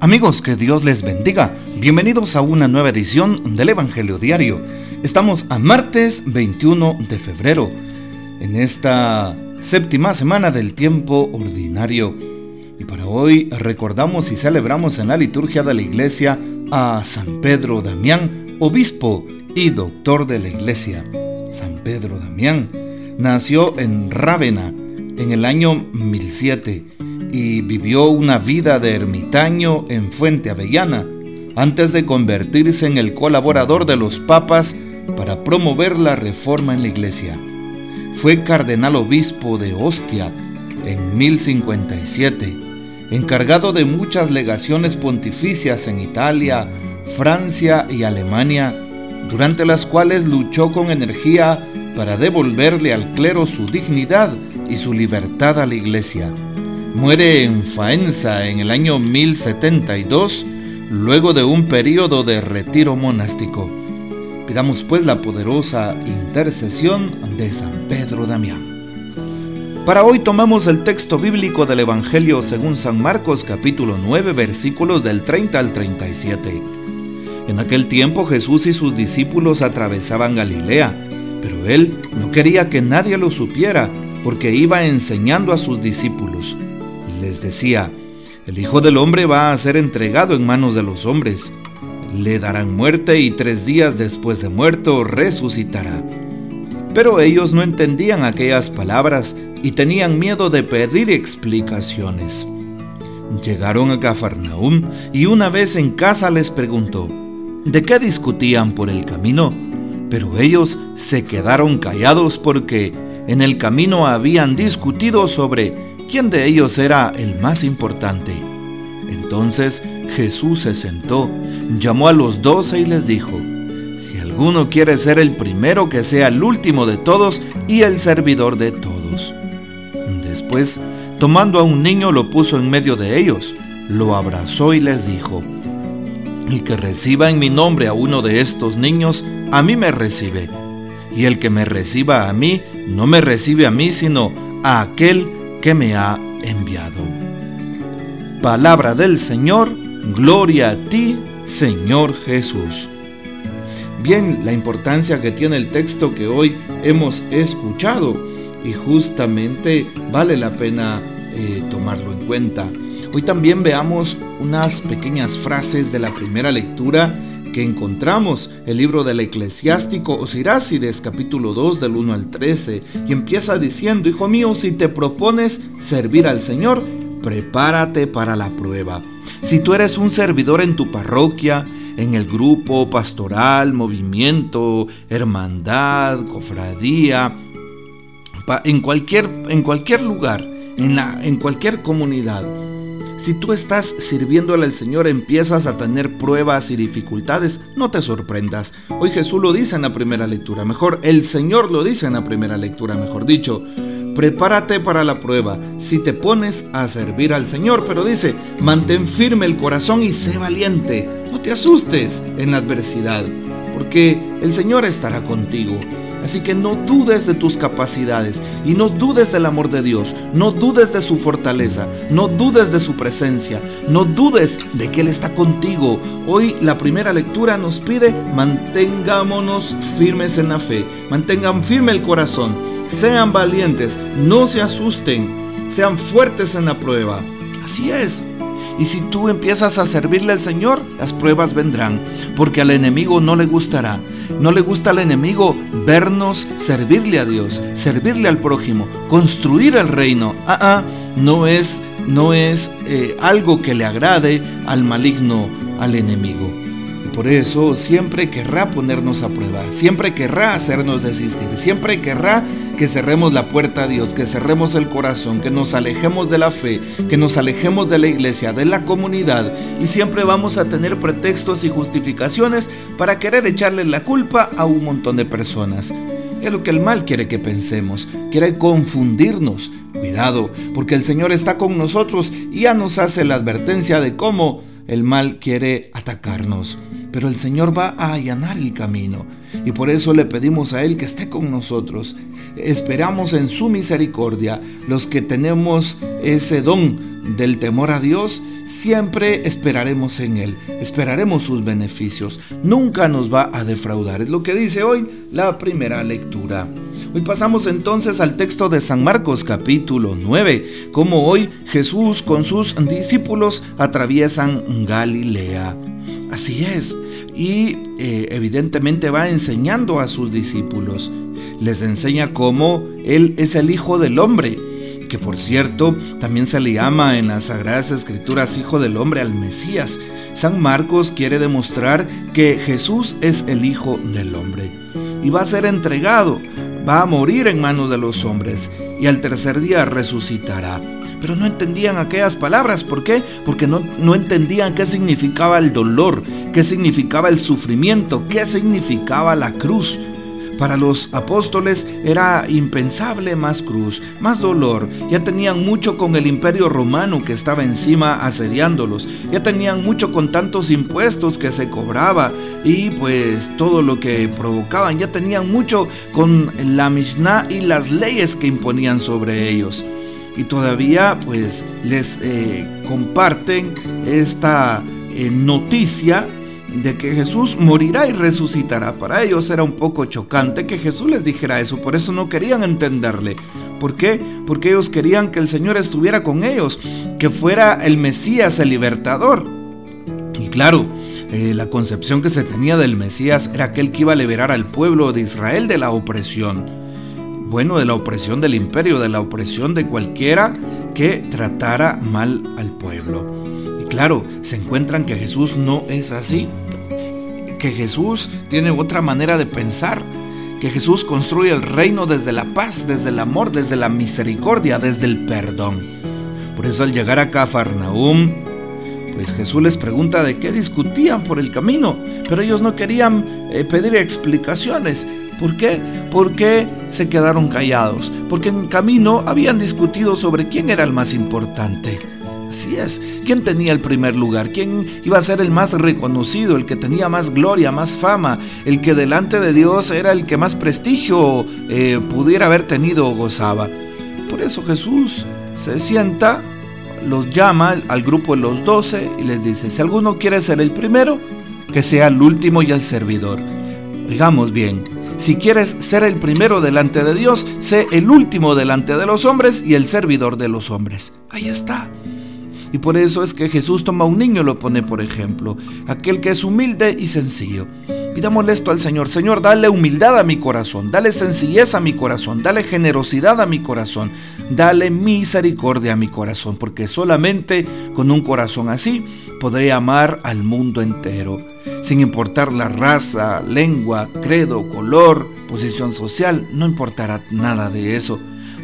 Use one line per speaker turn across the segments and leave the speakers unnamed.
Amigos, que Dios les bendiga. Bienvenidos a una nueva edición del Evangelio Diario. Estamos a martes 21 de febrero, en esta séptima semana del tiempo ordinario. Y para hoy recordamos y celebramos en la liturgia de la iglesia a San Pedro Damián, obispo y doctor de la iglesia. San Pedro Damián nació en Rávena en el año 1007 y vivió una vida de ermitaño en Fuente Avellana, antes de convertirse en el colaborador de los papas para promover la reforma en la iglesia. Fue cardenal obispo de Ostia en 1057, encargado de muchas legaciones pontificias en Italia, Francia y Alemania, durante las cuales luchó con energía para devolverle al clero su dignidad y su libertad a la iglesia. Muere en Faenza en el año 1072, luego de un periodo de retiro monástico. Pidamos pues la poderosa intercesión de San Pedro Damián. Para hoy tomamos el texto bíblico del Evangelio según San Marcos capítulo 9 versículos del 30 al 37. En aquel tiempo Jesús y sus discípulos atravesaban Galilea, pero él no quería que nadie lo supiera porque iba enseñando a sus discípulos les decía, el Hijo del Hombre va a ser entregado en manos de los hombres. Le darán muerte y tres días después de muerto resucitará. Pero ellos no entendían aquellas palabras y tenían miedo de pedir explicaciones. Llegaron a Cafarnaúm y una vez en casa les preguntó, ¿de qué discutían por el camino? Pero ellos se quedaron callados porque en el camino habían discutido sobre quién de ellos era el más importante. Entonces Jesús se sentó, llamó a los doce y les dijo, si alguno quiere ser el primero, que sea el último de todos y el servidor de todos. Después, tomando a un niño, lo puso en medio de ellos, lo abrazó y les dijo, el que reciba en mi nombre a uno de estos niños, a mí me recibe. Y el que me reciba a mí, no me recibe a mí, sino a aquel que me ha enviado. Palabra del Señor, gloria a ti, Señor Jesús. Bien, la importancia que tiene el texto que hoy hemos escuchado y justamente vale la pena eh, tomarlo en cuenta. Hoy también veamos unas pequeñas frases de la primera lectura que encontramos el libro del eclesiástico Osirácides capítulo 2 del 1 al 13 y empieza diciendo, Hijo mío, si te propones servir al Señor, prepárate para la prueba. Si tú eres un servidor en tu parroquia, en el grupo pastoral, movimiento, hermandad, cofradía, en cualquier, en cualquier lugar, en, la, en cualquier comunidad, si tú estás sirviéndole al Señor, empiezas a tener pruebas y dificultades, no te sorprendas. Hoy Jesús lo dice en la primera lectura, mejor el Señor lo dice en la primera lectura, mejor dicho. Prepárate para la prueba si te pones a servir al Señor, pero dice, mantén firme el corazón y sé valiente. No te asustes en la adversidad, porque el Señor estará contigo. Así que no dudes de tus capacidades y no dudes del amor de Dios, no dudes de su fortaleza, no dudes de su presencia, no dudes de que Él está contigo. Hoy la primera lectura nos pide mantengámonos firmes en la fe, mantengan firme el corazón, sean valientes, no se asusten, sean fuertes en la prueba. Así es, y si tú empiezas a servirle al Señor, las pruebas vendrán, porque al enemigo no le gustará. No le gusta al enemigo vernos servirle a Dios, servirle al prójimo, construir el reino. Ah, ah, no es, no es eh, algo que le agrade al maligno, al enemigo. Por eso siempre querrá ponernos a prueba, siempre querrá hacernos desistir, siempre querrá que cerremos la puerta a Dios, que cerremos el corazón, que nos alejemos de la fe, que nos alejemos de la iglesia, de la comunidad y siempre vamos a tener pretextos y justificaciones para querer echarle la culpa a un montón de personas. Es lo que el mal quiere que pensemos, quiere confundirnos. Cuidado, porque el Señor está con nosotros y ya nos hace la advertencia de cómo el mal quiere atacarnos pero el Señor va a allanar el camino y por eso le pedimos a Él que esté con nosotros. Esperamos en su misericordia los que tenemos ese don del temor a Dios, siempre esperaremos en Él, esperaremos sus beneficios, nunca nos va a defraudar. Es lo que dice hoy la primera lectura. Hoy pasamos entonces al texto de San Marcos capítulo 9, como hoy Jesús con sus discípulos atraviesan Galilea. Así es, y eh, evidentemente va enseñando a sus discípulos. Les enseña cómo Él es el Hijo del Hombre que por cierto también se le llama en las Sagradas Escrituras Hijo del Hombre al Mesías. San Marcos quiere demostrar que Jesús es el Hijo del Hombre y va a ser entregado, va a morir en manos de los hombres y al tercer día resucitará. Pero no entendían aquellas palabras, ¿por qué? Porque no, no entendían qué significaba el dolor, qué significaba el sufrimiento, qué significaba la cruz. Para los apóstoles era impensable más cruz, más dolor. Ya tenían mucho con el imperio romano que estaba encima asediándolos. Ya tenían mucho con tantos impuestos que se cobraba y pues todo lo que provocaban. Ya tenían mucho con la Mishnah y las leyes que imponían sobre ellos. Y todavía pues les eh, comparten esta eh, noticia de que Jesús morirá y resucitará. Para ellos era un poco chocante que Jesús les dijera eso, por eso no querían entenderle. ¿Por qué? Porque ellos querían que el Señor estuviera con ellos, que fuera el Mesías, el libertador. Y claro, eh, la concepción que se tenía del Mesías era aquel que iba a liberar al pueblo de Israel de la opresión. Bueno, de la opresión del imperio, de la opresión de cualquiera que tratara mal al pueblo claro, se encuentran que Jesús no es así, que Jesús tiene otra manera de pensar, que Jesús construye el reino desde la paz, desde el amor, desde la misericordia, desde el perdón. Por eso al llegar a Cafarnaúm, pues Jesús les pregunta de qué discutían por el camino, pero ellos no querían eh, pedir explicaciones. ¿Por qué? Porque se quedaron callados, porque en camino habían discutido sobre quién era el más importante. Así es. ¿Quién tenía el primer lugar? ¿Quién iba a ser el más reconocido, el que tenía más gloria, más fama, el que delante de Dios era el que más prestigio eh, pudiera haber tenido o gozaba? Por eso Jesús se sienta, los llama al grupo de los doce y les dice, si alguno quiere ser el primero, que sea el último y el servidor. Digamos bien, si quieres ser el primero delante de Dios, sé el último delante de los hombres y el servidor de los hombres. Ahí está. Y por eso es que Jesús toma a un niño y lo pone por ejemplo, aquel que es humilde y sencillo. Pidámosle esto al Señor. Señor, dale humildad a mi corazón, dale sencillez a mi corazón, dale generosidad a mi corazón, dale misericordia a mi corazón, porque solamente con un corazón así podré amar al mundo entero, sin importar la raza, lengua, credo, color, posición social, no importará nada de eso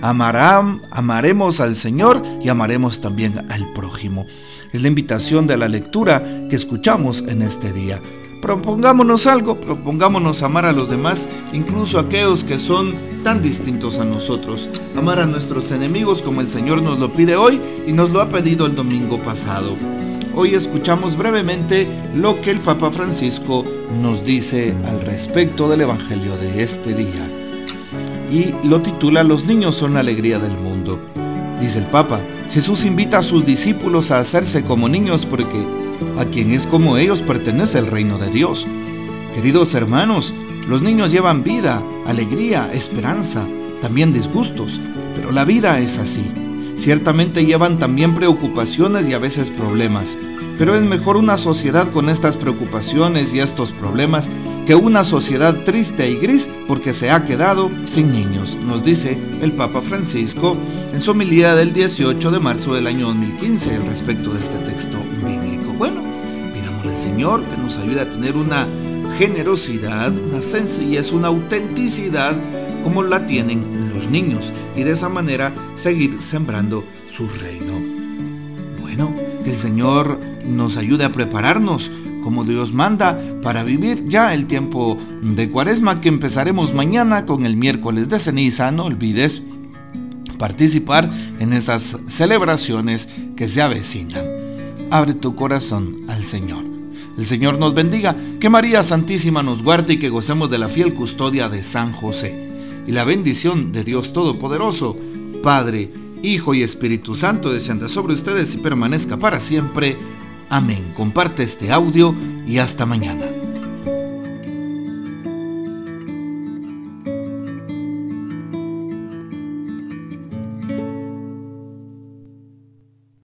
Amarán, amaremos al Señor y amaremos también al prójimo. Es la invitación de la lectura que escuchamos en este día. Propongámonos algo, propongámonos amar a los demás, incluso aquellos que son tan distintos a nosotros. Amar a nuestros enemigos como el Señor nos lo pide hoy y nos lo ha pedido el domingo pasado. Hoy escuchamos brevemente lo que el Papa Francisco nos dice al respecto del Evangelio de este día y lo titula Los niños son la alegría del mundo. Dice el Papa, Jesús invita a sus discípulos a hacerse como niños porque a quien es como ellos pertenece el reino de Dios. Queridos hermanos, los niños llevan vida, alegría, esperanza, también disgustos, pero la vida es así. Ciertamente llevan también preocupaciones y a veces problemas, pero es mejor una sociedad con estas preocupaciones y estos problemas que una sociedad triste y gris porque se ha quedado sin niños, nos dice el Papa Francisco en su homilía del 18 de marzo del año 2015 al respecto de este texto bíblico. Bueno, pidámosle al Señor que nos ayude a tener una generosidad, una sencillez, una autenticidad como la tienen los niños y de esa manera seguir sembrando su reino. Bueno, que el Señor nos ayude a prepararnos como Dios manda para vivir ya el tiempo de cuaresma que empezaremos mañana con el miércoles de ceniza. No olvides participar en estas celebraciones que se avecinan. Abre tu corazón al Señor. El Señor nos bendiga, que María Santísima nos guarde y que gocemos de la fiel custodia de San José. Y la bendición de Dios Todopoderoso, Padre, Hijo y Espíritu Santo descienda sobre ustedes y permanezca para siempre. Amén. Comparte este audio y hasta mañana.